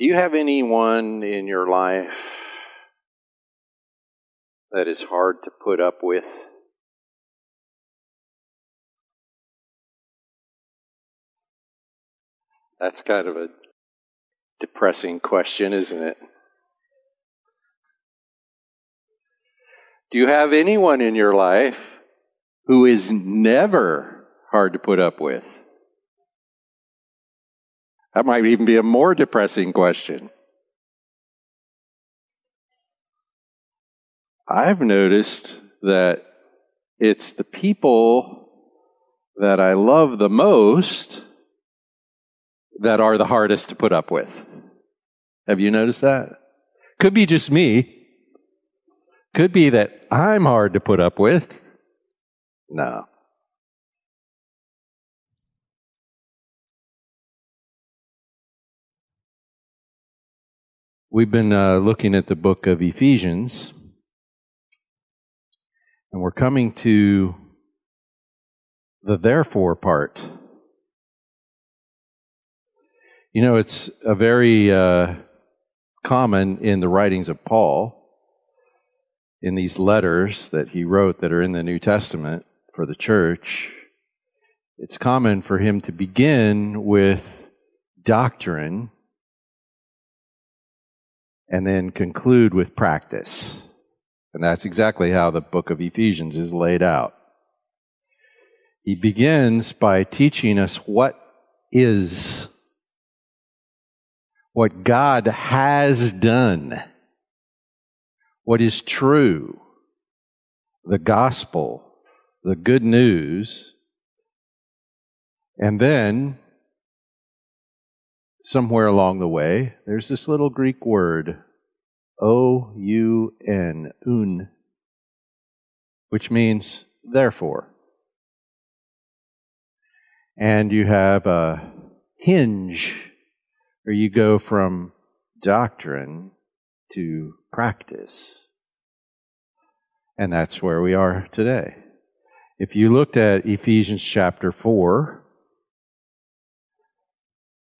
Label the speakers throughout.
Speaker 1: Do you have anyone in your life that is hard to put up with? That's kind of a depressing question, isn't it? Do you have anyone in your life who is never hard to put up with? That might even be a more depressing question. I've noticed that it's the people that I love the most that are the hardest to put up with. Have you noticed that? Could be just me. Could be that I'm hard to put up with. No. We've been uh, looking at the book of Ephesians, and we're coming to the therefore part. You know, it's a very uh, common in the writings of Paul, in these letters that he wrote that are in the New Testament for the church. It's common for him to begin with doctrine and then conclude with practice. And that's exactly how the book of Ephesians is laid out. He begins by teaching us what is what God has done, what is true, the gospel, the good news, and then somewhere along the way, there's this little Greek word, O U N, un, which means therefore. And you have a hinge or you go from doctrine to practice. And that's where we are today. If you looked at Ephesians chapter 4,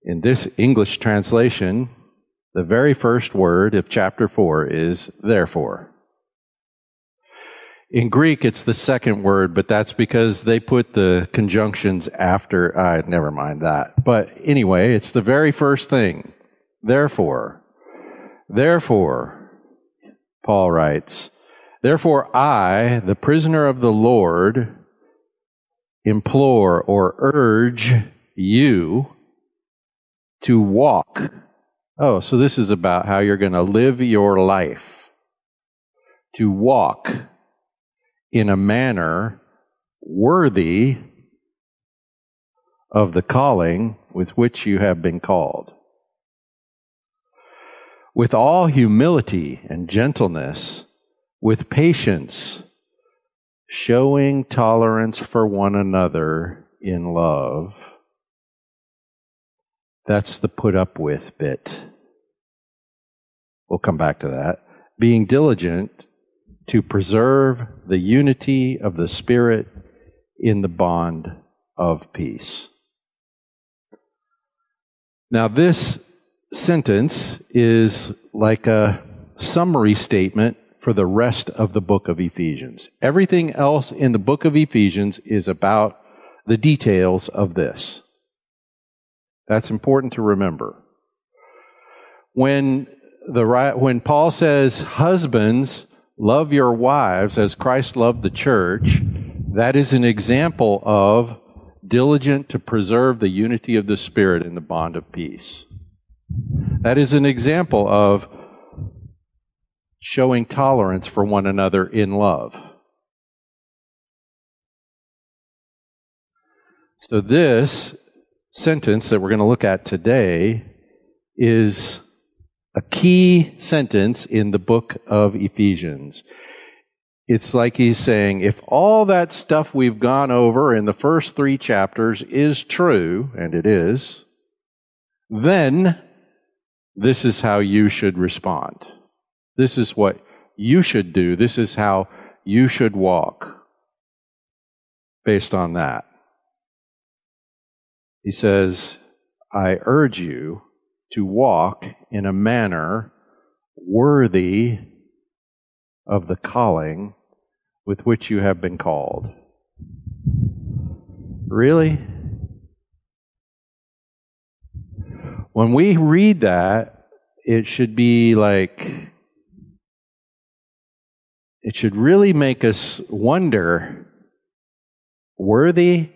Speaker 1: in this English translation, the very first word of chapter 4 is therefore. In Greek, it's the second word, but that's because they put the conjunctions after. I uh, never mind that. But anyway, it's the very first thing. Therefore, therefore, Paul writes, therefore I, the prisoner of the Lord, implore or urge you to walk. Oh, so this is about how you're going to live your life. To walk in a manner worthy of the calling with which you have been called. With all humility and gentleness, with patience, showing tolerance for one another in love. That's the put up with bit. We'll come back to that. Being diligent to preserve the unity of the Spirit in the bond of peace. Now, this sentence is like a summary statement for the rest of the book of Ephesians. Everything else in the book of Ephesians is about the details of this. That's important to remember. When the when Paul says husbands love your wives as Christ loved the church, that is an example of diligent to preserve the unity of the Spirit in the bond of peace. That is an example of showing tolerance for one another in love. So, this sentence that we're going to look at today is a key sentence in the book of Ephesians. It's like he's saying, if all that stuff we've gone over in the first three chapters is true, and it is, then this is how you should respond. This is what you should do. This is how you should walk based on that. He says, I urge you to walk in a manner worthy of the calling with which you have been called. Really? When we read that, it should be like, it should really make us wonder worthy?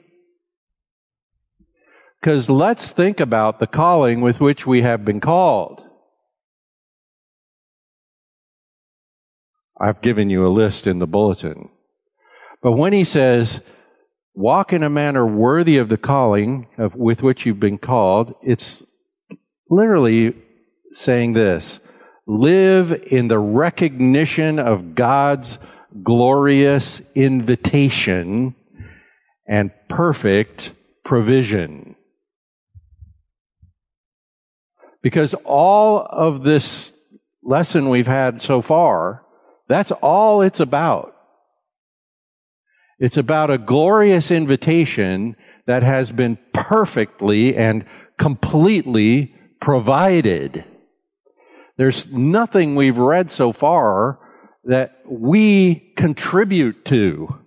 Speaker 1: Because let's think about the calling with which we have been called. I've given you a list in the bulletin. But when he says, walk in a manner worthy of the calling of, with which you've been called, it's literally saying this live in the recognition of God's glorious invitation and perfect provision. Because all of this lesson we've had so far that's all it's about. It's about a glorious invitation that has been perfectly and completely provided. There's nothing we've read so far that we contribute to.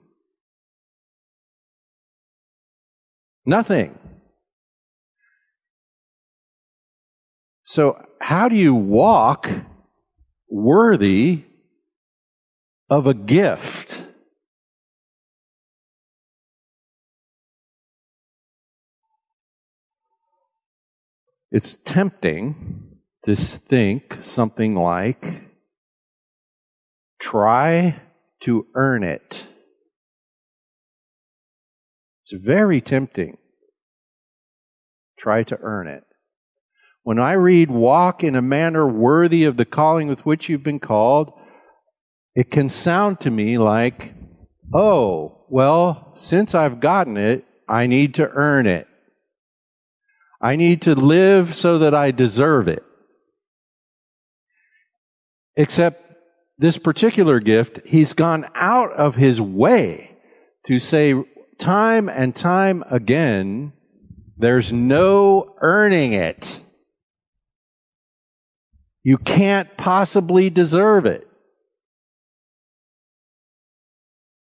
Speaker 1: Nothing. So, how do you walk worthy of a gift. It's tempting to think something like, try to earn it. It's very tempting. Try to earn it. When I read, walk in a manner worthy of the calling with which you've been called, it can sound to me like, oh, well, since I've gotten it, I need to earn it. I need to live so that I deserve it. Except this particular gift, he's gone out of his way to say time and time again, there's no earning it. You can't possibly deserve it.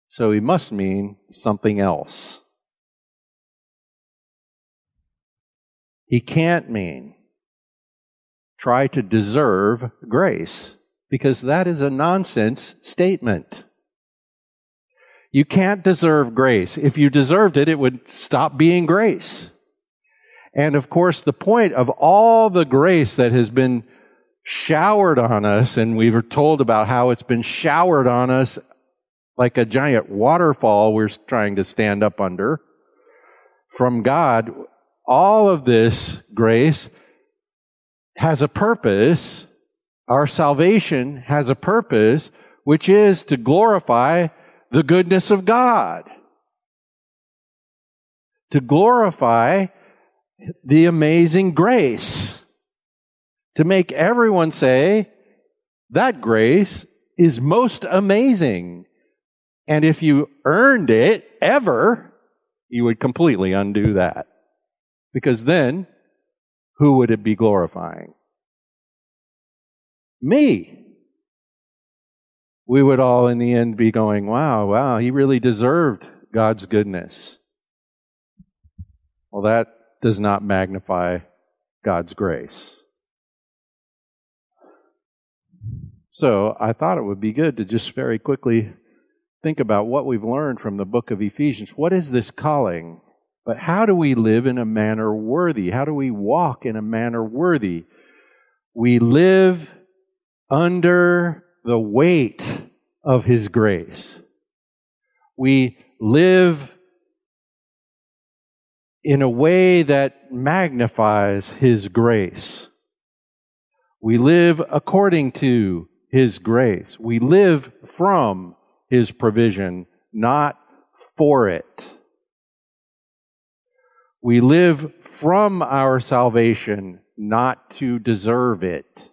Speaker 1: So he must mean something else. He can't mean try to deserve grace because that is a nonsense statement. You can't deserve grace. If you deserved it, it would stop being grace. And of course, the point of all the grace that has been showered on us, and we were told about how it's been showered on us like a giant waterfall we're trying to stand up under from God. All of this grace has a purpose. Our salvation has a purpose, which is to glorify the goodness of God. To glorify the amazing grace. To make everyone say, that grace is most amazing. And if you earned it ever, you would completely undo that. Because then, who would it be glorifying? Me. We would all in the end be going, wow, wow, he really deserved God's goodness. Well, that does not magnify God's grace. So I thought it would be good to just very quickly think about what we've learned from the book of Ephesians. What is this calling? But how do we live in a manner worthy? How do we walk in a manner worthy? We live under the weight of His grace. We live in a way that magnifies His grace. We live according to His grace. We live from his provision, not for it. We live from our salvation, not to deserve it.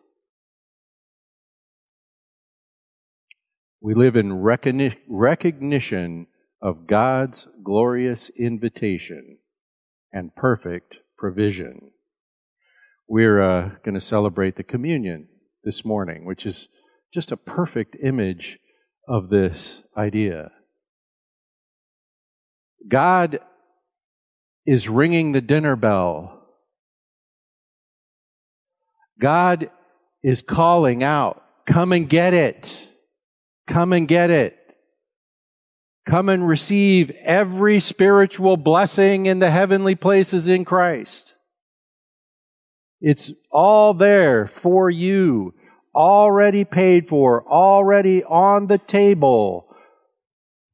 Speaker 1: We live in recognition of God's glorious invitation and perfect provision. we're uh, going to celebrate the communion this morning, which is just a perfect image of this idea. God is ringing the dinner bell. God is calling out, come and get it. Come and get it. Come and receive every spiritual blessing in the heavenly places in Christ. It's all there for you, already paid for, already on the table.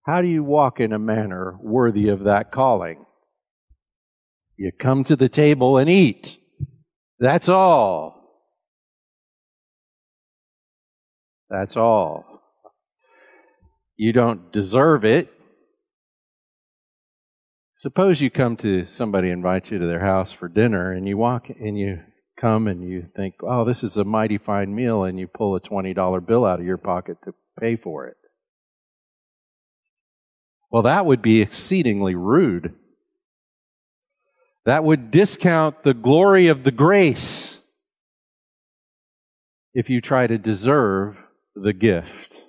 Speaker 1: How do you walk in a manner worthy of that calling? You come to the table and eat. That's all. That's all. You don't deserve it. Suppose you come to somebody invites you to their house for dinner and you walk and you come and you think, oh, this is a mighty fine meal, and you pull a $20 bill out of your pocket to pay for it. Well, that would be exceedingly rude. That would discount the glory of the grace if you try to deserve the gift.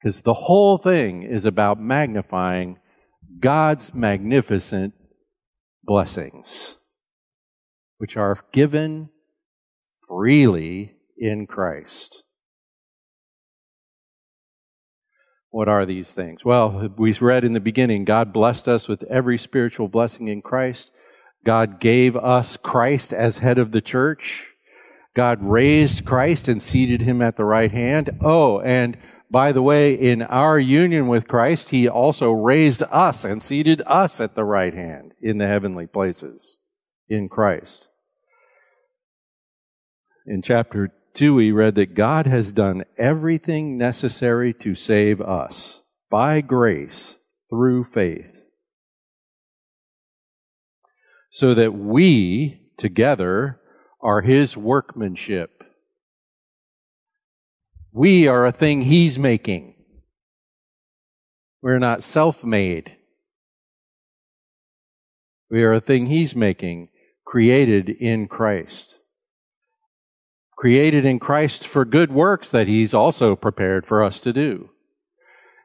Speaker 1: Because the whole thing is about magnifying God's magnificent blessings which are given freely in Christ. What are these things? Well, we read in the beginning God blessed us with every spiritual blessing in Christ. God gave us Christ as head of the church. God raised Christ and seated him at the right hand. Oh, and by the way, in our union with Christ, he also raised us and seated us at the right hand in the heavenly places in Christ. In chapter 2, we read that God has done everything necessary to save us by grace through faith, so that we together are His workmanship. We are a thing He's making. We're not self made. We are a thing He's making, created in Christ. Created in Christ for good works that He's also prepared for us to do.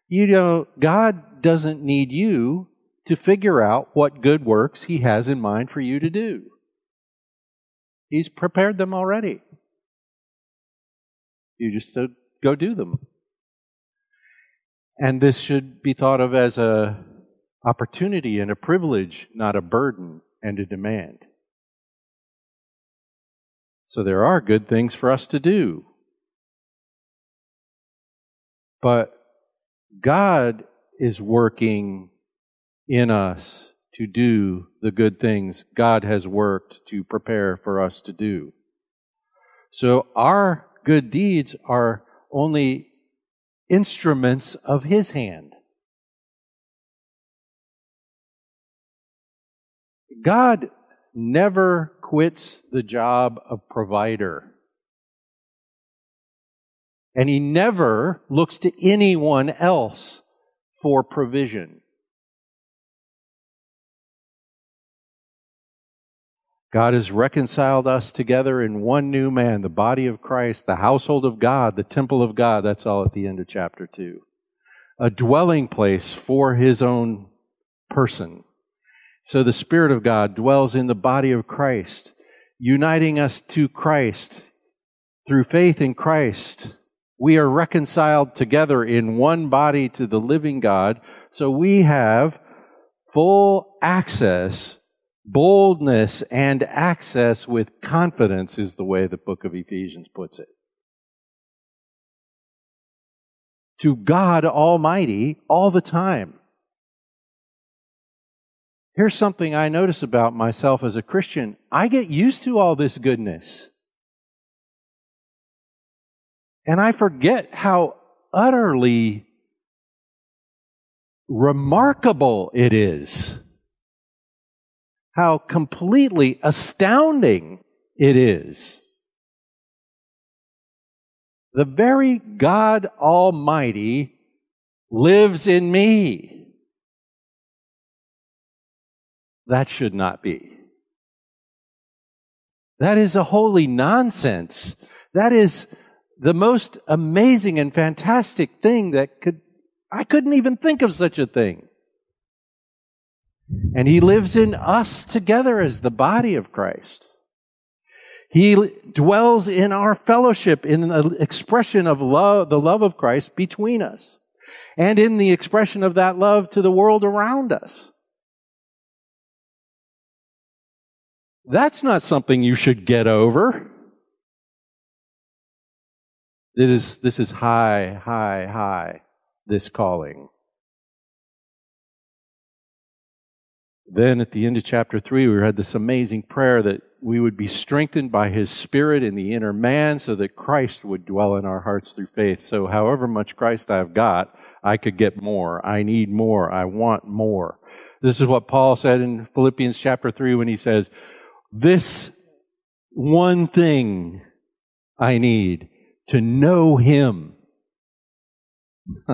Speaker 1: You know, God doesn't need you to figure out what good works He has in mind for you to do. He's prepared them already. You just go do them. And this should be thought of as a opportunity and a privilege, not a burden and a demand. So there are good things for us to do. But God is working in us to do the good things God has worked to prepare for us to do. So our good deeds are only instruments of His hand. God never quits the job of provider. And he never looks to anyone else for provision. God has reconciled us together in one new man, the body of Christ, the household of God, the temple of God. That's all at the end of chapter 2. A dwelling place for his own person. So the Spirit of God dwells in the body of Christ, uniting us to Christ through faith in Christ. We are reconciled together in one body to the living God. So we have full access, boldness, and access with confidence, is the way the book of Ephesians puts it. To God Almighty all the time. Here's something I notice about myself as a Christian I get used to all this goodness. And I forget how utterly remarkable it is. How completely astounding it is. The very God Almighty lives in me. That should not be. That is a holy nonsense. That is the most amazing and fantastic thing that could, I couldn't even think of such a thing. And He lives in us together as the body of Christ. He dwells in our fellowship, in the expression of love, the love of Christ between us, and in the expression of that love to the world around us. That's not something you should get over. It is, this is high, high, high, this calling. Then at the end of chapter 3, we had this amazing prayer that we would be strengthened by His Spirit in the inner man so that Christ would dwell in our hearts through faith. So, however much Christ I've got, I could get more. I need more. I want more. This is what Paul said in Philippians chapter 3 when he says, This one thing I need to know Him.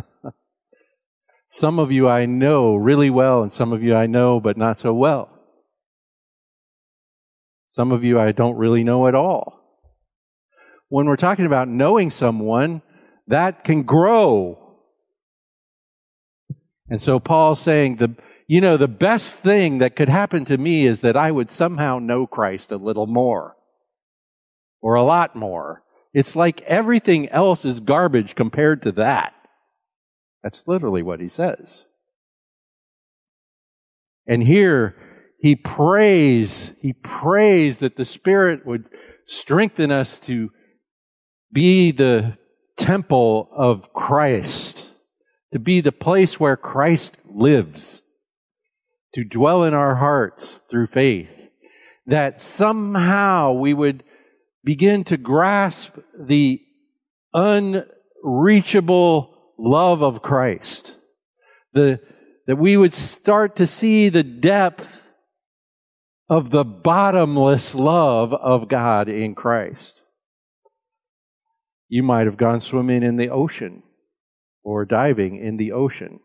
Speaker 1: Some of you I know really well, and some of you I know but not so well. Some of you I don't really know at all. When we're talking about knowing someone, that can grow. And so Paul's saying the you know the best thing that could happen to me is that I would somehow know Christ a little more or a lot more. It's like everything else is garbage compared to that. That's literally what he says. And here he prays, he prays that the Spirit would strengthen us to be the temple of Christ, to be the place where Christ lives, to dwell in our hearts through faith, that somehow we would begin to grasp the unreachable love of Christ. The, that we would start to see the depth of the bottomless love of God in Christ. You might have gone swimming in the ocean or diving in the ocean.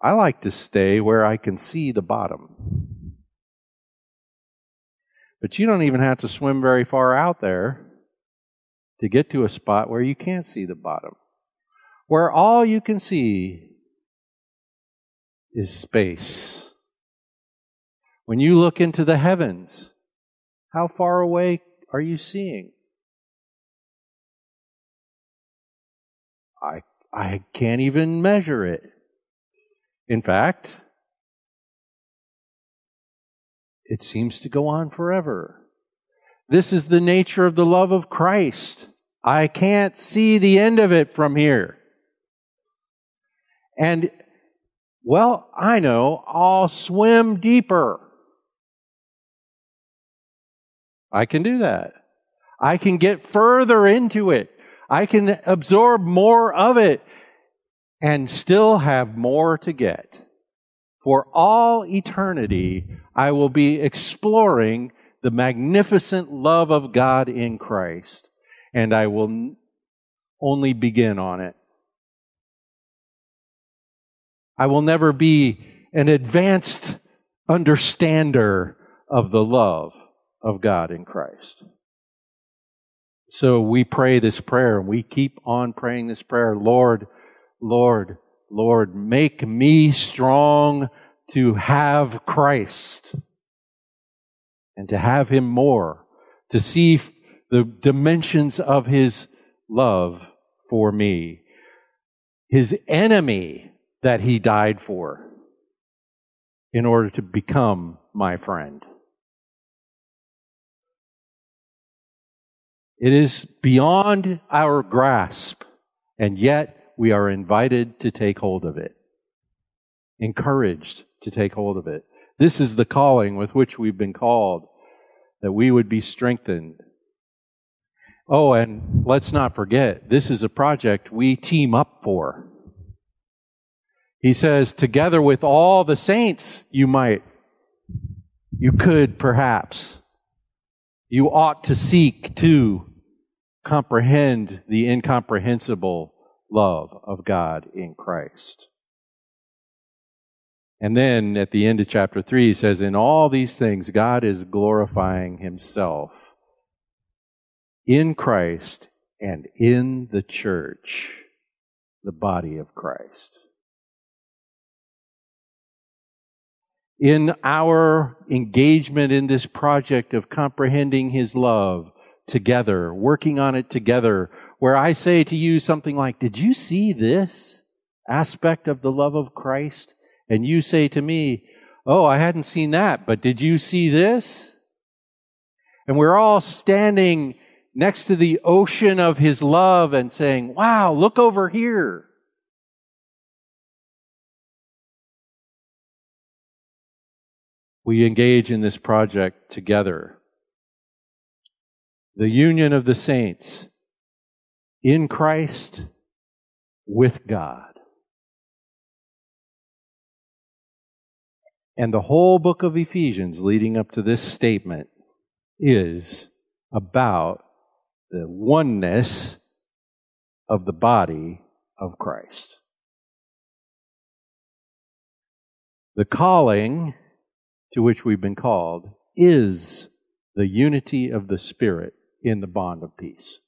Speaker 1: I like to stay where I can see the bottom. But you don't even have to swim very far out there to get to a spot where you can't see the bottom, where all you can see is space. When you look into the heavens, how far away are you seeing? I, I can't even measure it. In fact, it seems to go on forever. This is the nature of the love of Christ. I can't see the end of it from here. And, well, I know, I'll swim deeper. I can do that. I can get further into it. I can absorb more of it and still have more to get. For all eternity, I will be exploring the magnificent love of God in Christ, and I will only begin on it. I will never be an advanced understander of the love of God in Christ. So we pray this prayer and we keep on praying this prayer. Lord, Lord, Lord, make me strong to have Christ and to have Him more, to see the dimensions of His love for me, His enemy that He died for in order to become my friend. It is beyond our grasp, and yet we are invited to take hold of it, encouraged to take hold of it. This is the calling with which we've been called, that we would be strengthened. Oh, and let's not forget, this is a project we team up for. He says, together with all the saints, you might, you could perhaps, you ought to seek to comprehend the incomprehensible love of God in Christ. And then at the end of chapter 3, he says, In all these things, God is glorifying himself in Christ and in the church, the body of Christ. In our engagement in this project of comprehending his love together, working on it together, where I say to you something like, Did you see this aspect of the love of Christ? And you say to me, Oh, I hadn't seen that, but did you see this? And we're all standing next to the ocean of his love and saying, Wow, look over here. We engage in this project together. The union of the saints in Christ with God. And the whole book of Ephesians leading up to this statement is about the oneness of the body of Christ. The calling to which we've been called is the unity of the Spirit in the bond of peace.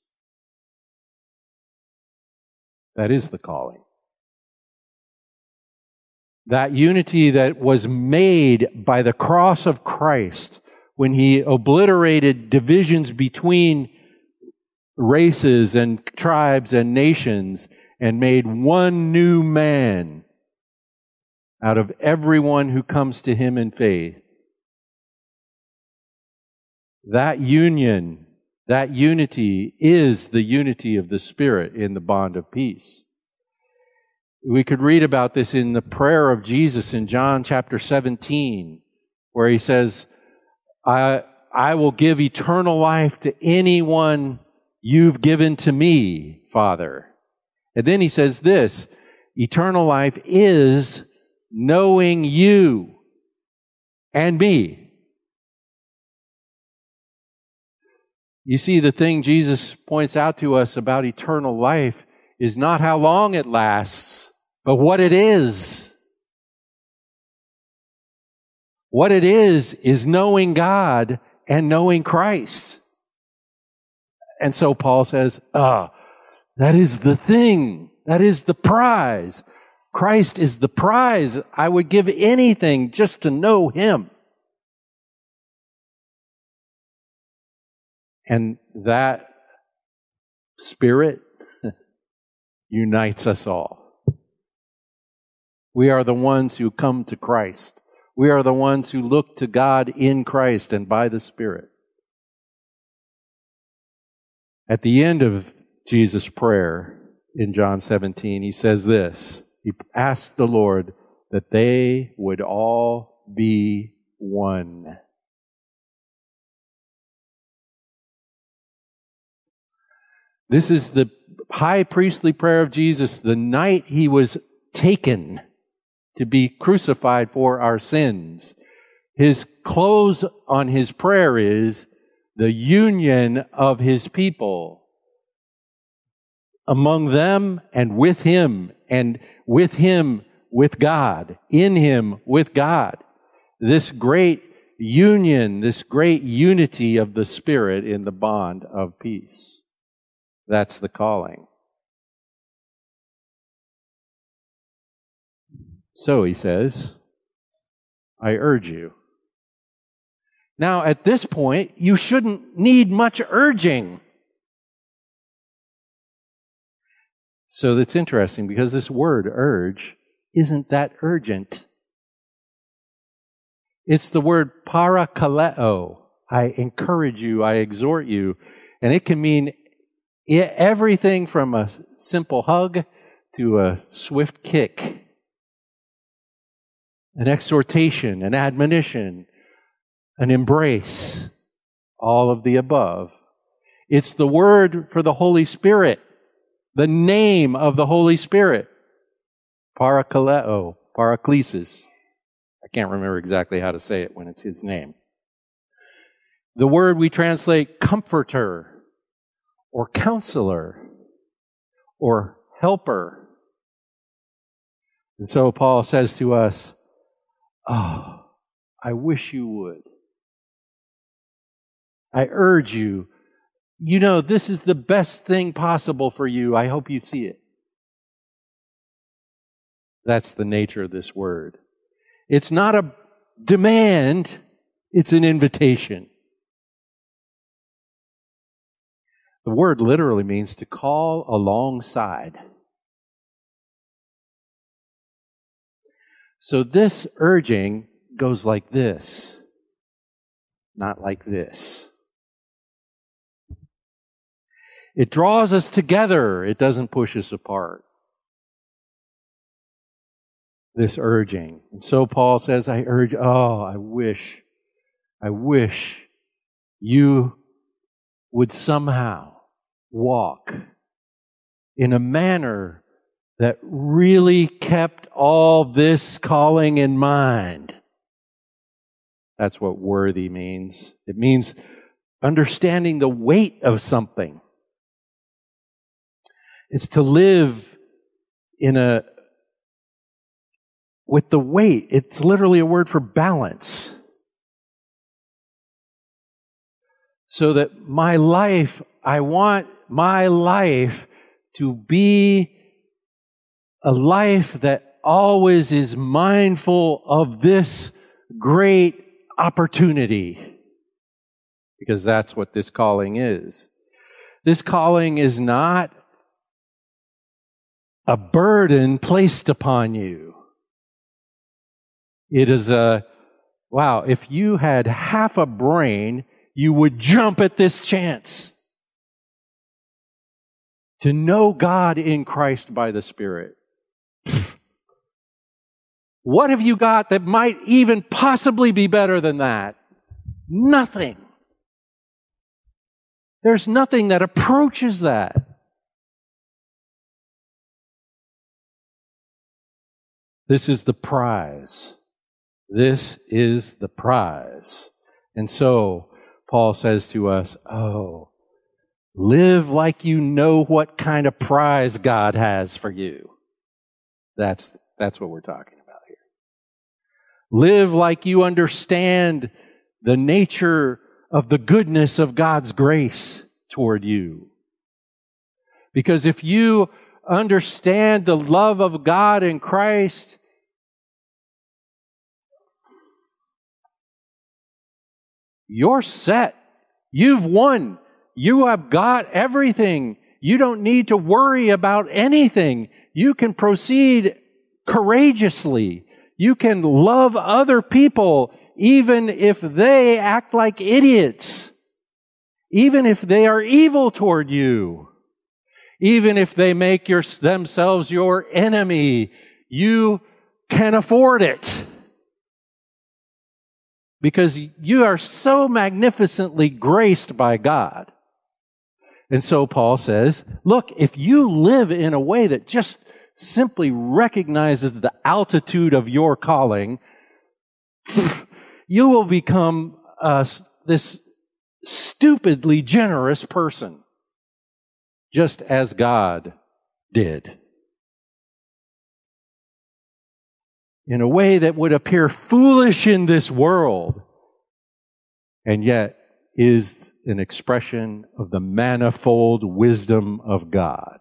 Speaker 1: That is the calling. That unity that was made by the cross of Christ when he obliterated divisions between races and tribes and nations and made one new man out of everyone who comes to him in faith. That union, that unity is the unity of the Spirit in the bond of peace. We could read about this in the prayer of Jesus in John chapter 17, where he says, I, I will give eternal life to anyone you've given to me, Father. And then he says this, eternal life is knowing you and me. You see, the thing Jesus points out to us about eternal life is not how long it lasts, but what it is. What it is, is knowing God and knowing Christ. And so Paul says, ah, that is the thing. That is the prize. Christ is the prize. I would give anything just to know him. And that spirit unites us all. We are the ones who come to Christ. We are the ones who look to God in Christ and by the Spirit. At the end of Jesus' prayer in John 17, he says this He asked the Lord that they would all be one. This is the high priestly prayer of Jesus the night he was taken to be crucified for our sins. His close on his prayer is the union of his people among them and with him and with him with God, in him with God. This great union, this great unity of the Spirit in the bond of peace. That's the calling. So he says, I urge you. Now, at this point, you shouldn't need much urging. So that's interesting because this word urge isn't that urgent. It's the word parakaleo. I encourage you, I exhort you. And it can mean everything from a simple hug to a swift kick, an exhortation, an admonition, an embrace, all of the above. It's the word for the Holy Spirit, the name of the Holy Spirit. Parakaleo, Paraklesis. I can't remember exactly how to say it when it's his name. The word we translate comforter or counselor or helper. And so Paul says to us, Oh, I wish you would. I urge you. You know, this is the best thing possible for you. I hope you see it. That's the nature of this word. It's not a demand, it's an invitation. The word literally means to call alongside. So this urging goes like this, not like this. It draws us together, it doesn't push us apart. This urging. And so Paul says, I urge, oh, I wish, I wish you would somehow walk in a manner that really kept all this calling in mind. That's what worthy means. It means understanding the weight of something. It's to live in a, with the weight. It's literally a word for balance. So that my life, I want my life to be a life that always is mindful of this great opportunity. Because that's what this calling is. This calling is not a burden placed upon you. It is a, wow, if you had half a brain, you would jump at this chance to know God in Christ by the Spirit. What have you got that might even possibly be better than that? Nothing. There's nothing that approaches that. This is the prize. This is the prize. And so, Paul says to us, Oh, live like you know what kind of prize God has for you. That's, that's what we're talking about here. Live like you understand the nature of the goodness of God's grace toward you. Because if you understand the love of God in Christ, you're set. You've won. You have got everything. You don't need to worry about anything. You can proceed courageously. You can love other people even if they act like idiots. Even if they are evil toward you. Even if they make your, themselves your enemy. You can afford it because you are so magnificently graced by God. And so Paul says, look, if you live in a way that just simply recognizes the altitude of your calling, you will become uh, this stupidly generous person, just as God did. In a way that would appear foolish in this world, and yet is an expression of the manifold wisdom of God.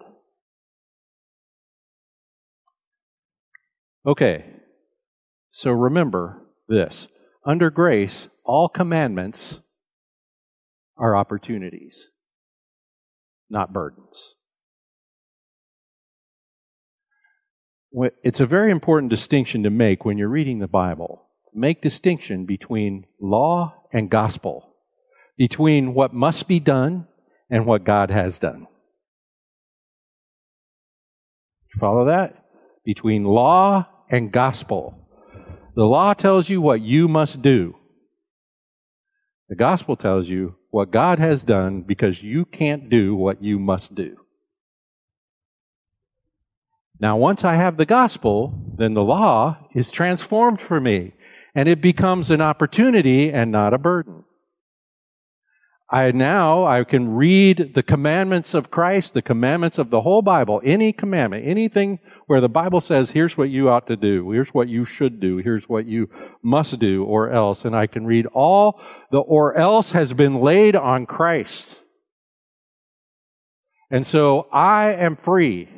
Speaker 1: Okay, so remember this. Under grace, all commandments are opportunities, not burdens. It's a very important distinction to make when you're reading the Bible. Make distinction between law and gospel, between what must be done and what God has done. Follow that? Between law and gospel. The law tells you what you must do. The gospel tells you what God has done because you can't do what you must do. Now, once I have the gospel, then the law is transformed for me and it becomes an opportunity and not a burden. I now I can read the commandments of Christ, the commandments of the whole Bible, any commandment, anything where the Bible says, here's what you ought to do, here's what you should do, here's what you must do, or else. And I can read all the or else has been laid on Christ. And so I am free.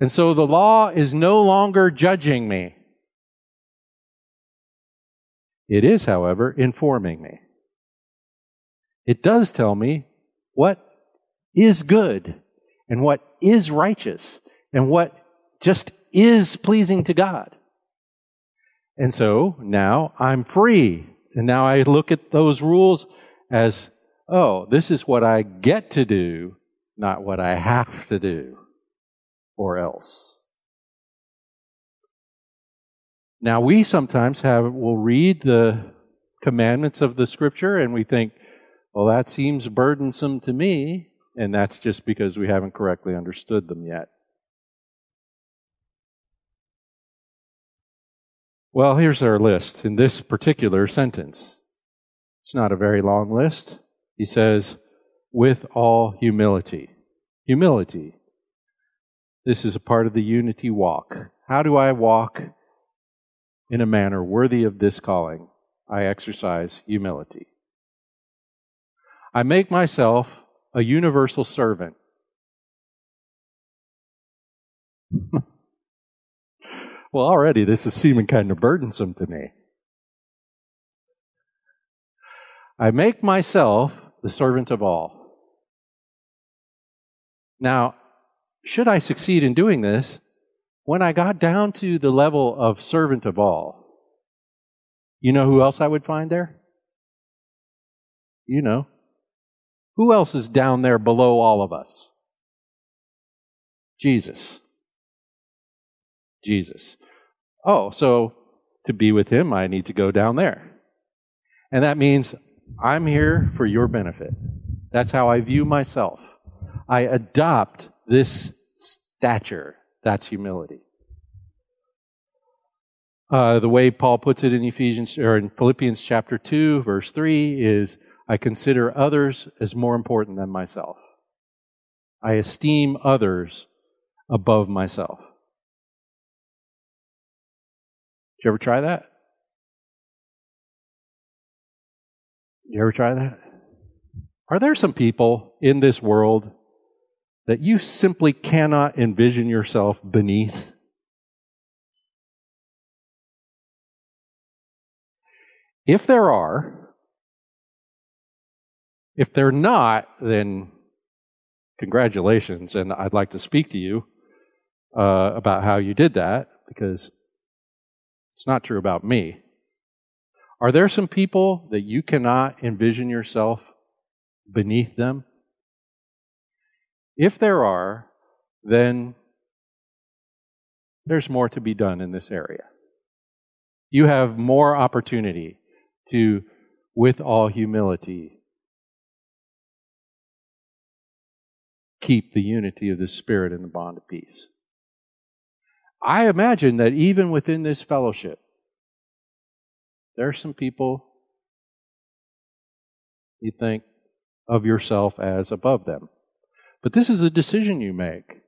Speaker 1: And so the law is no longer judging me. It is, however, informing me. It does tell me what is good and what is righteous and what just is pleasing to God. And so now I'm free. And now I look at those rules as, oh, this is what I get to do, not what I have to do, or else. Now we sometimes have, will read the commandments of the scripture and we think, well, that seems burdensome to me, and that's just because we haven't correctly understood them yet. Well, here's our list in this particular sentence. It's not a very long list. He says, with all humility. Humility. This is a part of the unity walk. How do I walk in a manner worthy of this calling? I exercise humility. I make myself a universal servant. well, already this is seeming kind of burdensome to me. I make myself the servant of all. Now, should I succeed in doing this, when I got down to the level of servant of all, you know who else I would find there? You know. Who else is down there below all of us? Jesus. Jesus. Oh, so to be with him, I need to go down there. And that means I'm here for your benefit. That's how I view myself. I adopt this stature. That's humility. Uh, the way Paul puts it in Ephesians or in Philippians chapter two, verse three, is I consider others as more important than myself. I esteem others above myself. Did you ever try that? Did You ever try that? Are there some people in this world that you simply cannot envision yourself beneath? If there are, if they're not, then congratulations, and I'd like to speak to you uh, about how you did that because it's not true about me. Are there some people that you cannot envision yourself beneath them? If there are, then there's more to be done in this area. You have more opportunity to, with all humility, keep the unity of the Spirit in the bond of peace. I imagine that even within this fellowship, there are some people you think of yourself as above them. But this is a decision you make.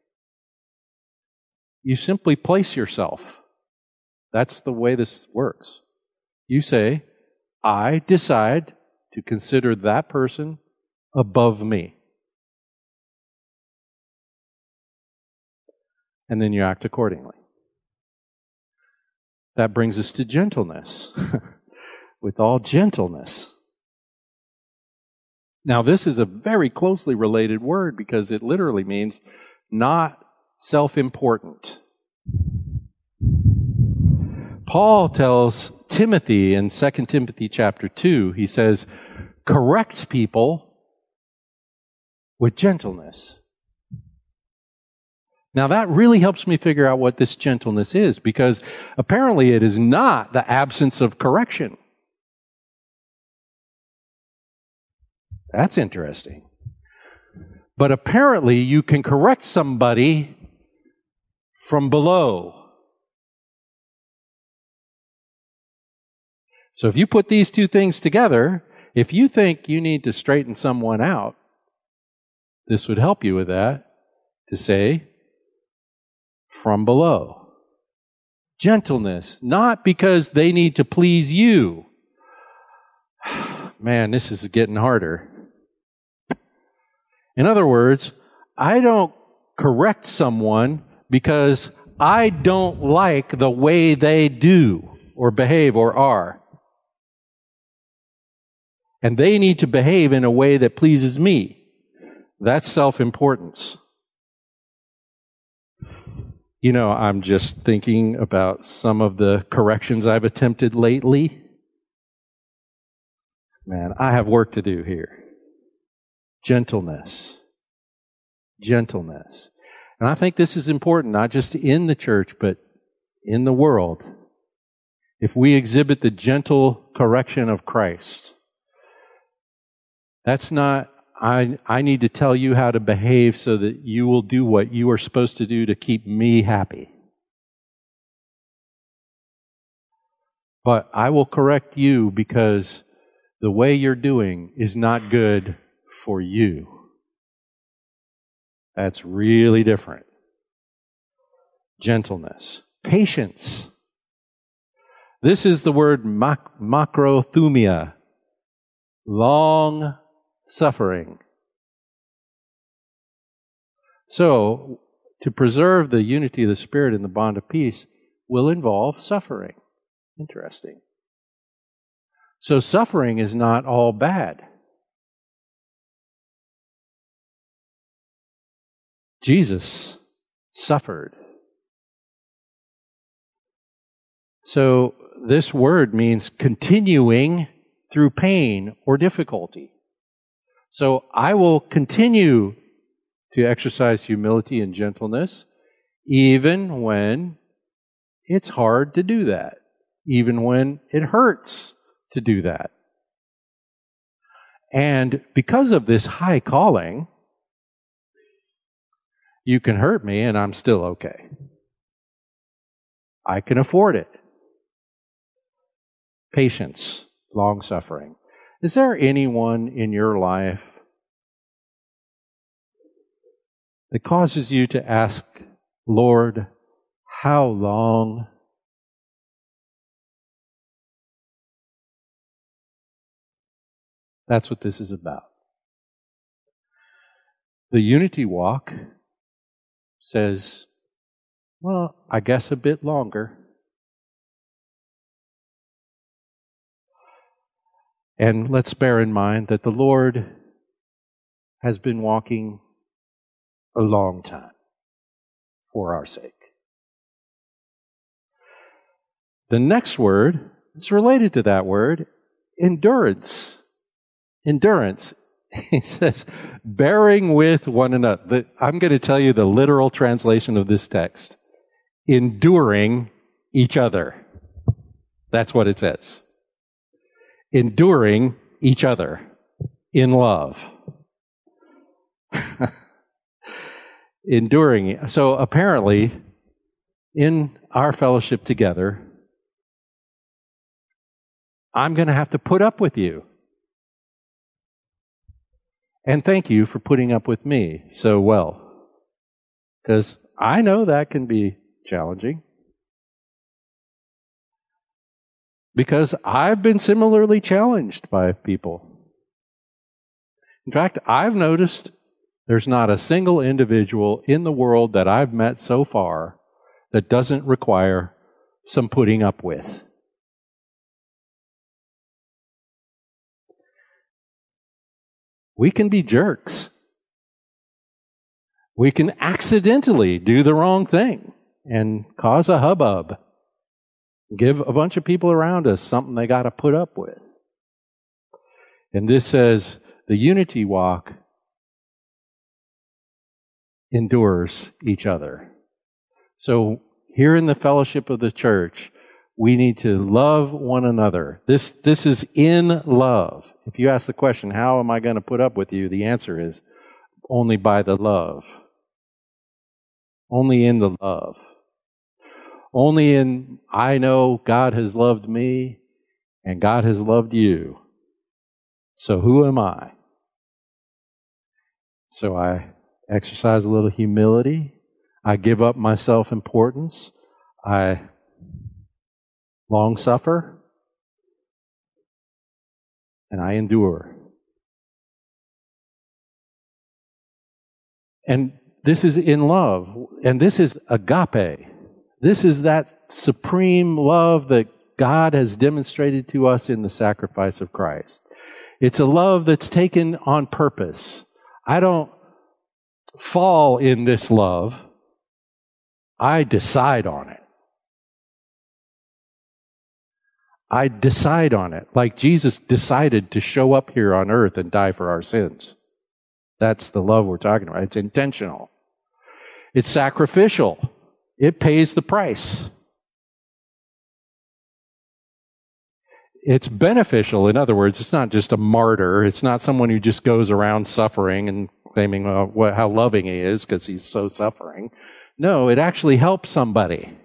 Speaker 1: You simply place yourself. That's the way this works. You say, I decide to consider that person above me. and then you act accordingly. That brings us to gentleness. With all gentleness. Now, this is a very closely related word because it literally means not self important. Paul tells Timothy in 2 Timothy chapter 2, he says, correct people with gentleness. Now that really helps me figure out what this gentleness is because apparently it is not the absence of correction. That's interesting. But apparently you can correct somebody from below. So if you put these two things together, If you think you need to straighten someone out, this would help you with that to say, from below. Gentleness, not because they need to please you. Man, this is getting harder. In other words, I don't correct someone because I don't like the way they do or behave or are. And they need to behave in a way that pleases me. That's self importance. You know, I'm just thinking about some of the corrections I've attempted lately. Man, I have work to do here. Gentleness. Gentleness. And I think this is important, not just in the church, but in the world. If we exhibit the gentle correction of Christ, that's not I, I need to tell you how to behave so that you will do what you are supposed to do to keep me happy. But I will correct you because the way you're doing is not good for you. That's really different. Gentleness. Patience. This is the word macrothumia. Long suffering. So, to preserve the unity of the Spirit in the bond of peace will involve suffering. Interesting. So, suffering is not all bad. Jesus suffered. So, this word means continuing through pain or difficulty. So I will continue to exercise humility and gentleness, even when it's hard to do that, even when it hurts to do that. And because of this high calling, you can hurt me and I'm still okay. I can afford it. Patience, long suffering. Is there anyone in your life that causes you to ask, Lord, how long? That's what this is about. The unity walk says, well, I guess a bit longer. And let's bear in mind that the Lord has been walking a long time for our sake. The next word is related to that word endurance. Endurance. He says, bearing with one another. I'm going to tell you the literal translation of this text enduring each other. That's what it says enduring each other in love. enduring. So apparently, in our fellowship together, I'm going to have to put up with you. And thank you for putting up with me so well. Because I know that can be challenging. because I've been similarly challenged by people. In fact, I've noticed there's not a single individual in the world that I've met so far that doesn't require some putting up with. We can be jerks. We can accidentally do the wrong thing and cause a hubbub give a bunch of people around us something they got to put up with. And this says the unity walk endures each other. So here in the fellowship of the church, we need to love one another. This, this is in love. If you ask the question, how am I going to put up with you? The answer is only by the love. Only in the love. Only in I know God has loved me and God has loved you. So who am I? So I exercise a little humility. I give up my self importance. I long suffer. And I endure. And this is in love. And this is agape. This is that supreme love that God has demonstrated to us in the sacrifice of Christ. It's a love that's taken on purpose. I don't fall in this love. I decide on it. I decide on it. Like Jesus decided to show up here on earth and die for our sins. That's the love we're talking about. It's intentional. It's sacrificial. It pays the price. It's beneficial. In other words, it's not just a martyr. It's not someone who just goes around suffering and claiming uh, what, how loving he is because he's so suffering. No, it actually helps somebody.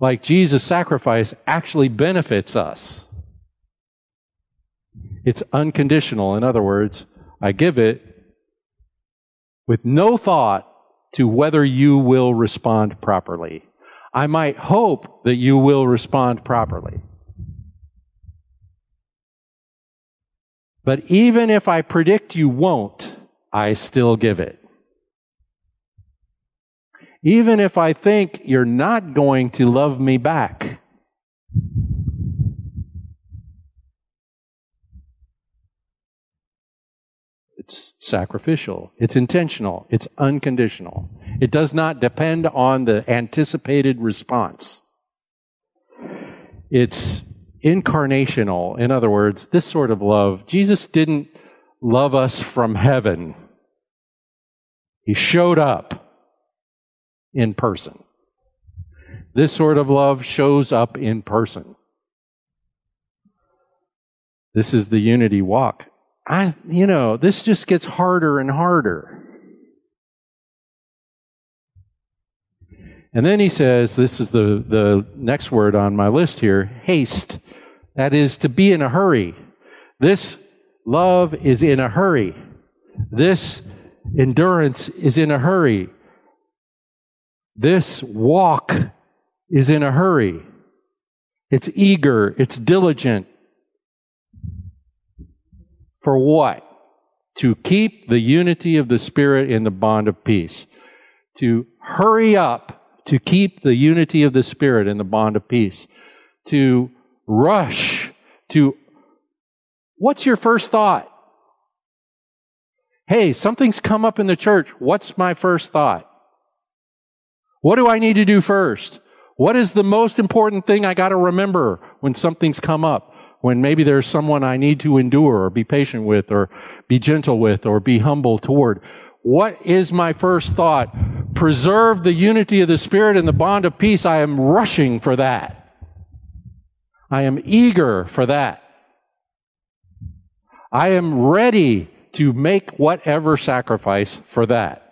Speaker 1: Like Jesus' sacrifice actually benefits us. It's unconditional. In other words, I give it with no thought to whether you will respond properly. I might hope that you will respond properly. But even if I predict you won't, I still give it. Even if I think you're not going to love me back. It's sacrificial. It's intentional. It's unconditional. It does not depend on the anticipated response. It's incarnational. In other words, this sort of love, Jesus didn't love us from heaven. He showed up in person. This sort of love shows up in person. This is the unity walk. I, you know, this just gets harder and harder. And then he says, this is the, the next word on my list here haste. That is to be in a hurry. This love is in a hurry. This endurance is in a hurry. This walk is in a hurry. It's eager. It's diligent. For what? To keep the unity of the Spirit in the bond of peace. To hurry up to keep the unity of the Spirit in the bond of peace, to rush to what's your first thought? Hey, something's come up in the church. What's my first thought? What do I need to do first? What is the most important thing I got to remember when something's come up? When maybe there's someone I need to endure or be patient with or be gentle with or be humble toward. What is my first thought? Preserve the unity of the Spirit and the bond of peace. I am rushing for that. I am eager for that. I am ready to make whatever sacrifice for that.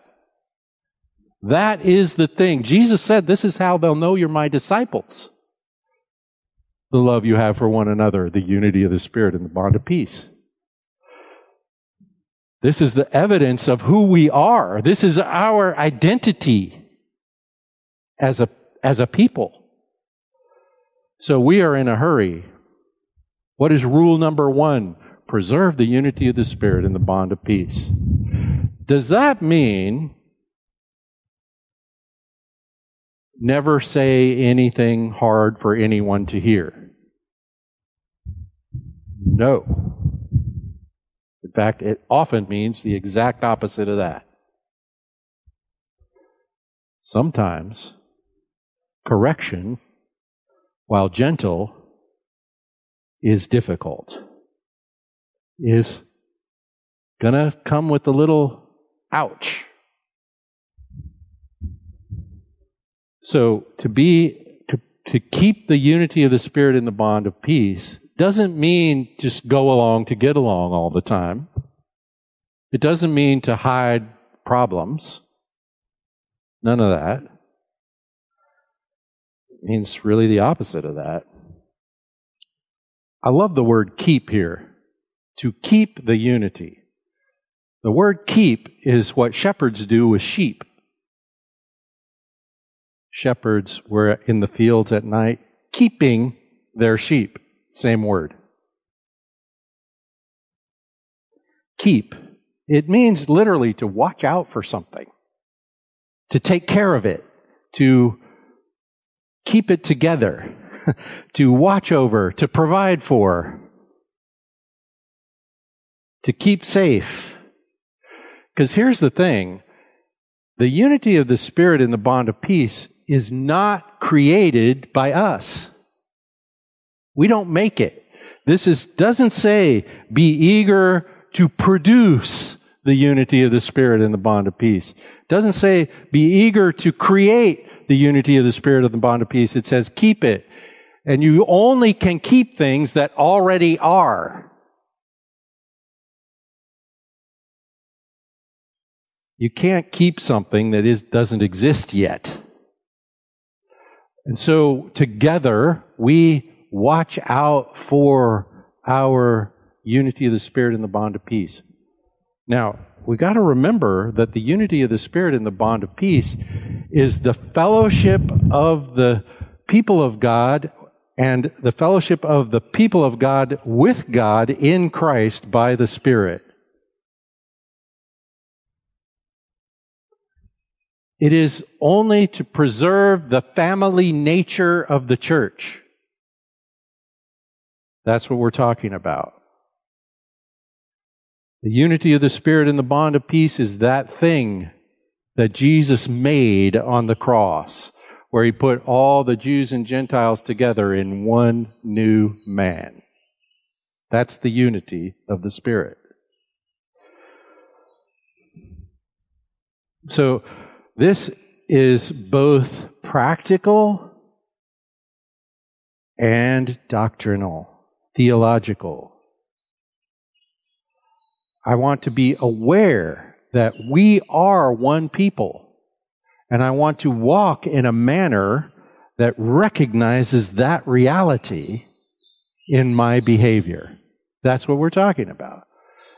Speaker 1: That is the thing. Jesus said, This is how they'll know you're my disciples. The love you have for one another, the unity of the Spirit, and the bond of peace. This is the evidence of who we are. This is our identity as a, as a people. So we are in a hurry. What is rule number one? Preserve the unity of the Spirit and the bond of peace. Does that mean never say anything hard for anyone to hear? No. In fact, it often means the exact opposite of that. Sometimes correction, while gentle, is difficult, is going to come with a little ouch. So to be, to, to keep the unity of the Spirit in the bond of peace doesn't mean just go along to get along all the time. It doesn't mean to hide problems. None of that. It means really the opposite of that. I love the word keep here. to keep the unity. The word keep is what shepherds do with sheep. Shepherds were in the fields at night keeping their sheep. Same word. Keep. It means literally to watch out for something, to take care of it, to keep it together, to watch over, to provide for, to keep safe. Because here's the thing the unity of the Spirit in the bond of peace is not created by us. We don't make it. This is, doesn't say be eager to produce the unity of the Spirit in the bond of peace. Doesn't say be eager to create the unity of the Spirit of the bond of peace. It says keep it. And you only can keep things that already are. You can't keep something that is, doesn't exist yet. And so together we watch out for our unity of the Spirit and the bond of peace. Now, we got to remember that the unity of the Spirit and the bond of peace is the fellowship of the people of God and the fellowship of the people of God with God in Christ by the Spirit. It is only to preserve the family nature of the church. That's what we're talking about. The unity of the Spirit and the bond of peace is that thing that Jesus made on the cross, where he put all the Jews and Gentiles together in one new man. That's the unity of the Spirit. So, this is both practical and doctrinal, theological. I want to be aware that we are one people. And I want to walk in a manner that recognizes that reality in my behavior. That's what we're talking about.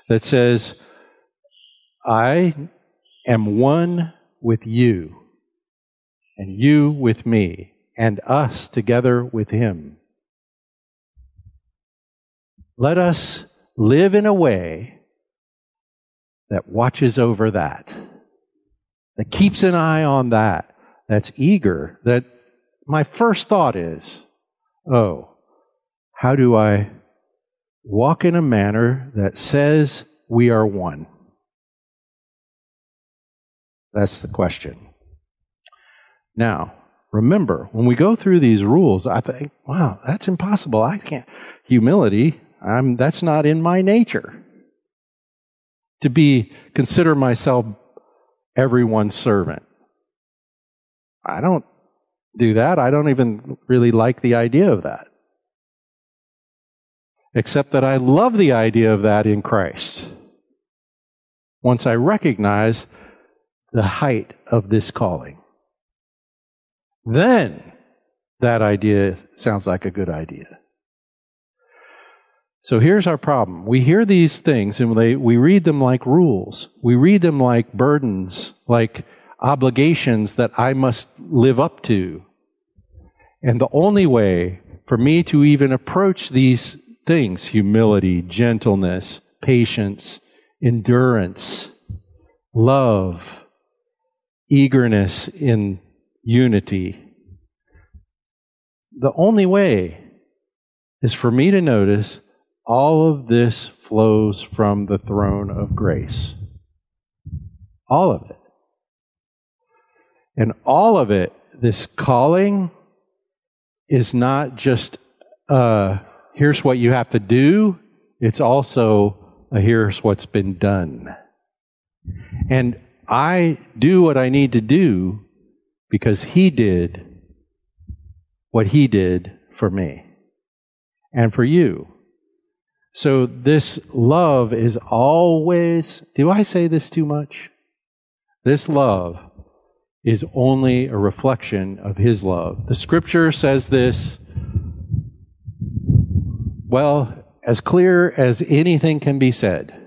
Speaker 1: That says, I am one with you, and you with me, and us together with him. Let us live in a way that watches over that, that keeps an eye on that, that's eager, that my first thought is, oh, how do I walk in a manner that says we are one? That's the question. Now, remember, when we go through these rules, I think, wow, that's impossible. I can't. Humility, I'm, that's not in my nature. To be, consider myself everyone's servant. I don't do that. I don't even really like the idea of that. Except that I love the idea of that in Christ. Once I recognize the height of this calling. Then that idea sounds like a good idea. So here's our problem. We hear these things and they, we read them like rules. We read them like burdens, like obligations that I must live up to. And the only way for me to even approach these things, humility, gentleness, patience, endurance, love, eagerness in unity. The only way is for me to notice all of this flows from the throne of grace. All of it. And all of it, this calling, is not just uh, here's what you have to do, it's also a here's what's been done. And I do what I need to do because He did what He did for me and for you. So this love is always, do I say this too much? This love is only a reflection of His love. The scripture says this, well, as clear as anything can be said.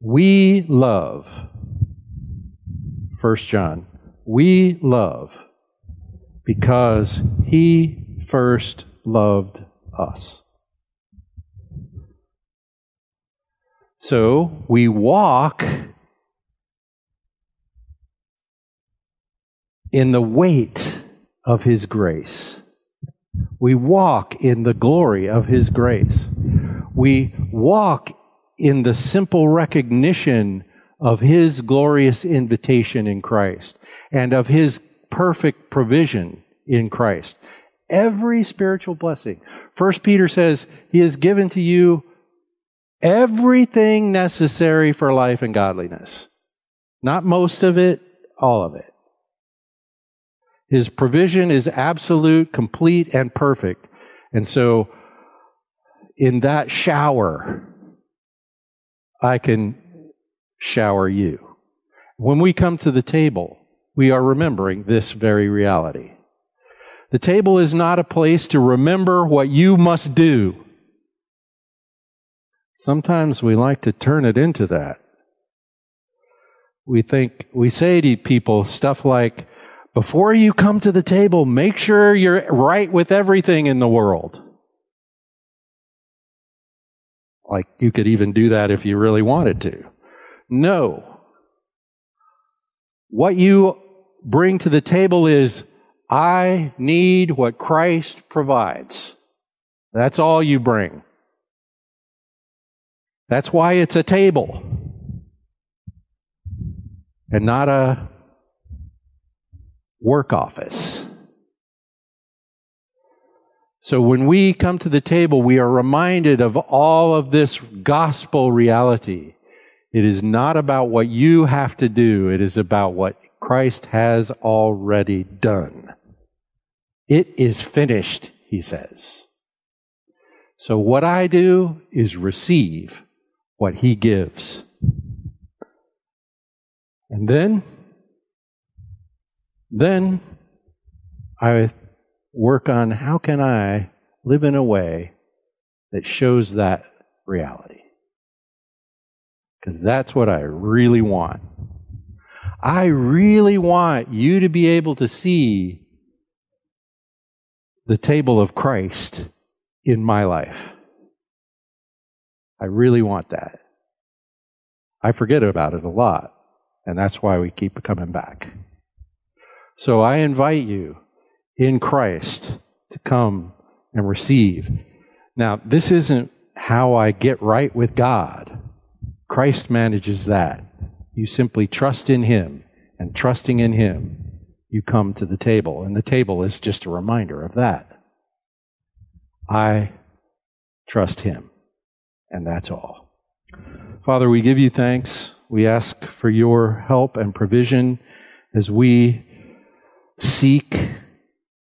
Speaker 1: We love, First John, we love because he first loved us. So we walk in the weight of his grace. We walk in the glory of his grace. We walk in the simple recognition of his glorious invitation in Christ and of his perfect provision in Christ. Every spiritual blessing. First Peter says he has given to you everything necessary for life and godliness. Not most of it, all of it. His provision is absolute, complete, and perfect. And so, in that shower, I can shower you. When we come to the table, we are remembering this very reality. The table is not a place to remember what you must do. Sometimes we like to turn it into that. We think, we say to people stuff like, before you come to the table, make sure you're right with everything in the world. Like you could even do that if you really wanted to. No. What you bring to the table is, I need what Christ provides. That's all you bring. That's why it's a table and not a work office. So when we come to the table, we are reminded of all of this gospel reality. It is not about what you have to do, it is about what Christ has already done. It is finished, he says. So what I do is receive what he gives. And then, then I work on how can I live in a way that shows that reality. Because that's what I really want. I really want you to be able to see the table of Christ in my life. I really want that. I forget about it a lot, and that's why we keep coming back. So I invite you in Christ to come and receive. Now, this isn't how I get right with God. Christ manages that. You simply trust in Him, and trusting in Him, you come to the table. And the table is just a reminder of that. I trust Him. And that's all. Father, we give you thanks. We ask for your help and provision as we seek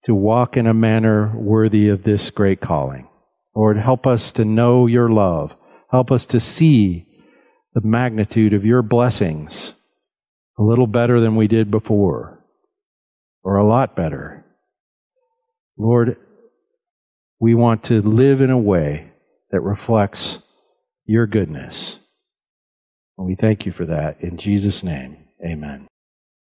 Speaker 1: to walk in a manner worthy of this great calling. Lord, help us to know your love. Help us to see the magnitude of your blessings a little better than we did before, or a lot better. Lord, we want to live in a way that reflects your goodness. And we thank you for that. In Jesus' name, amen.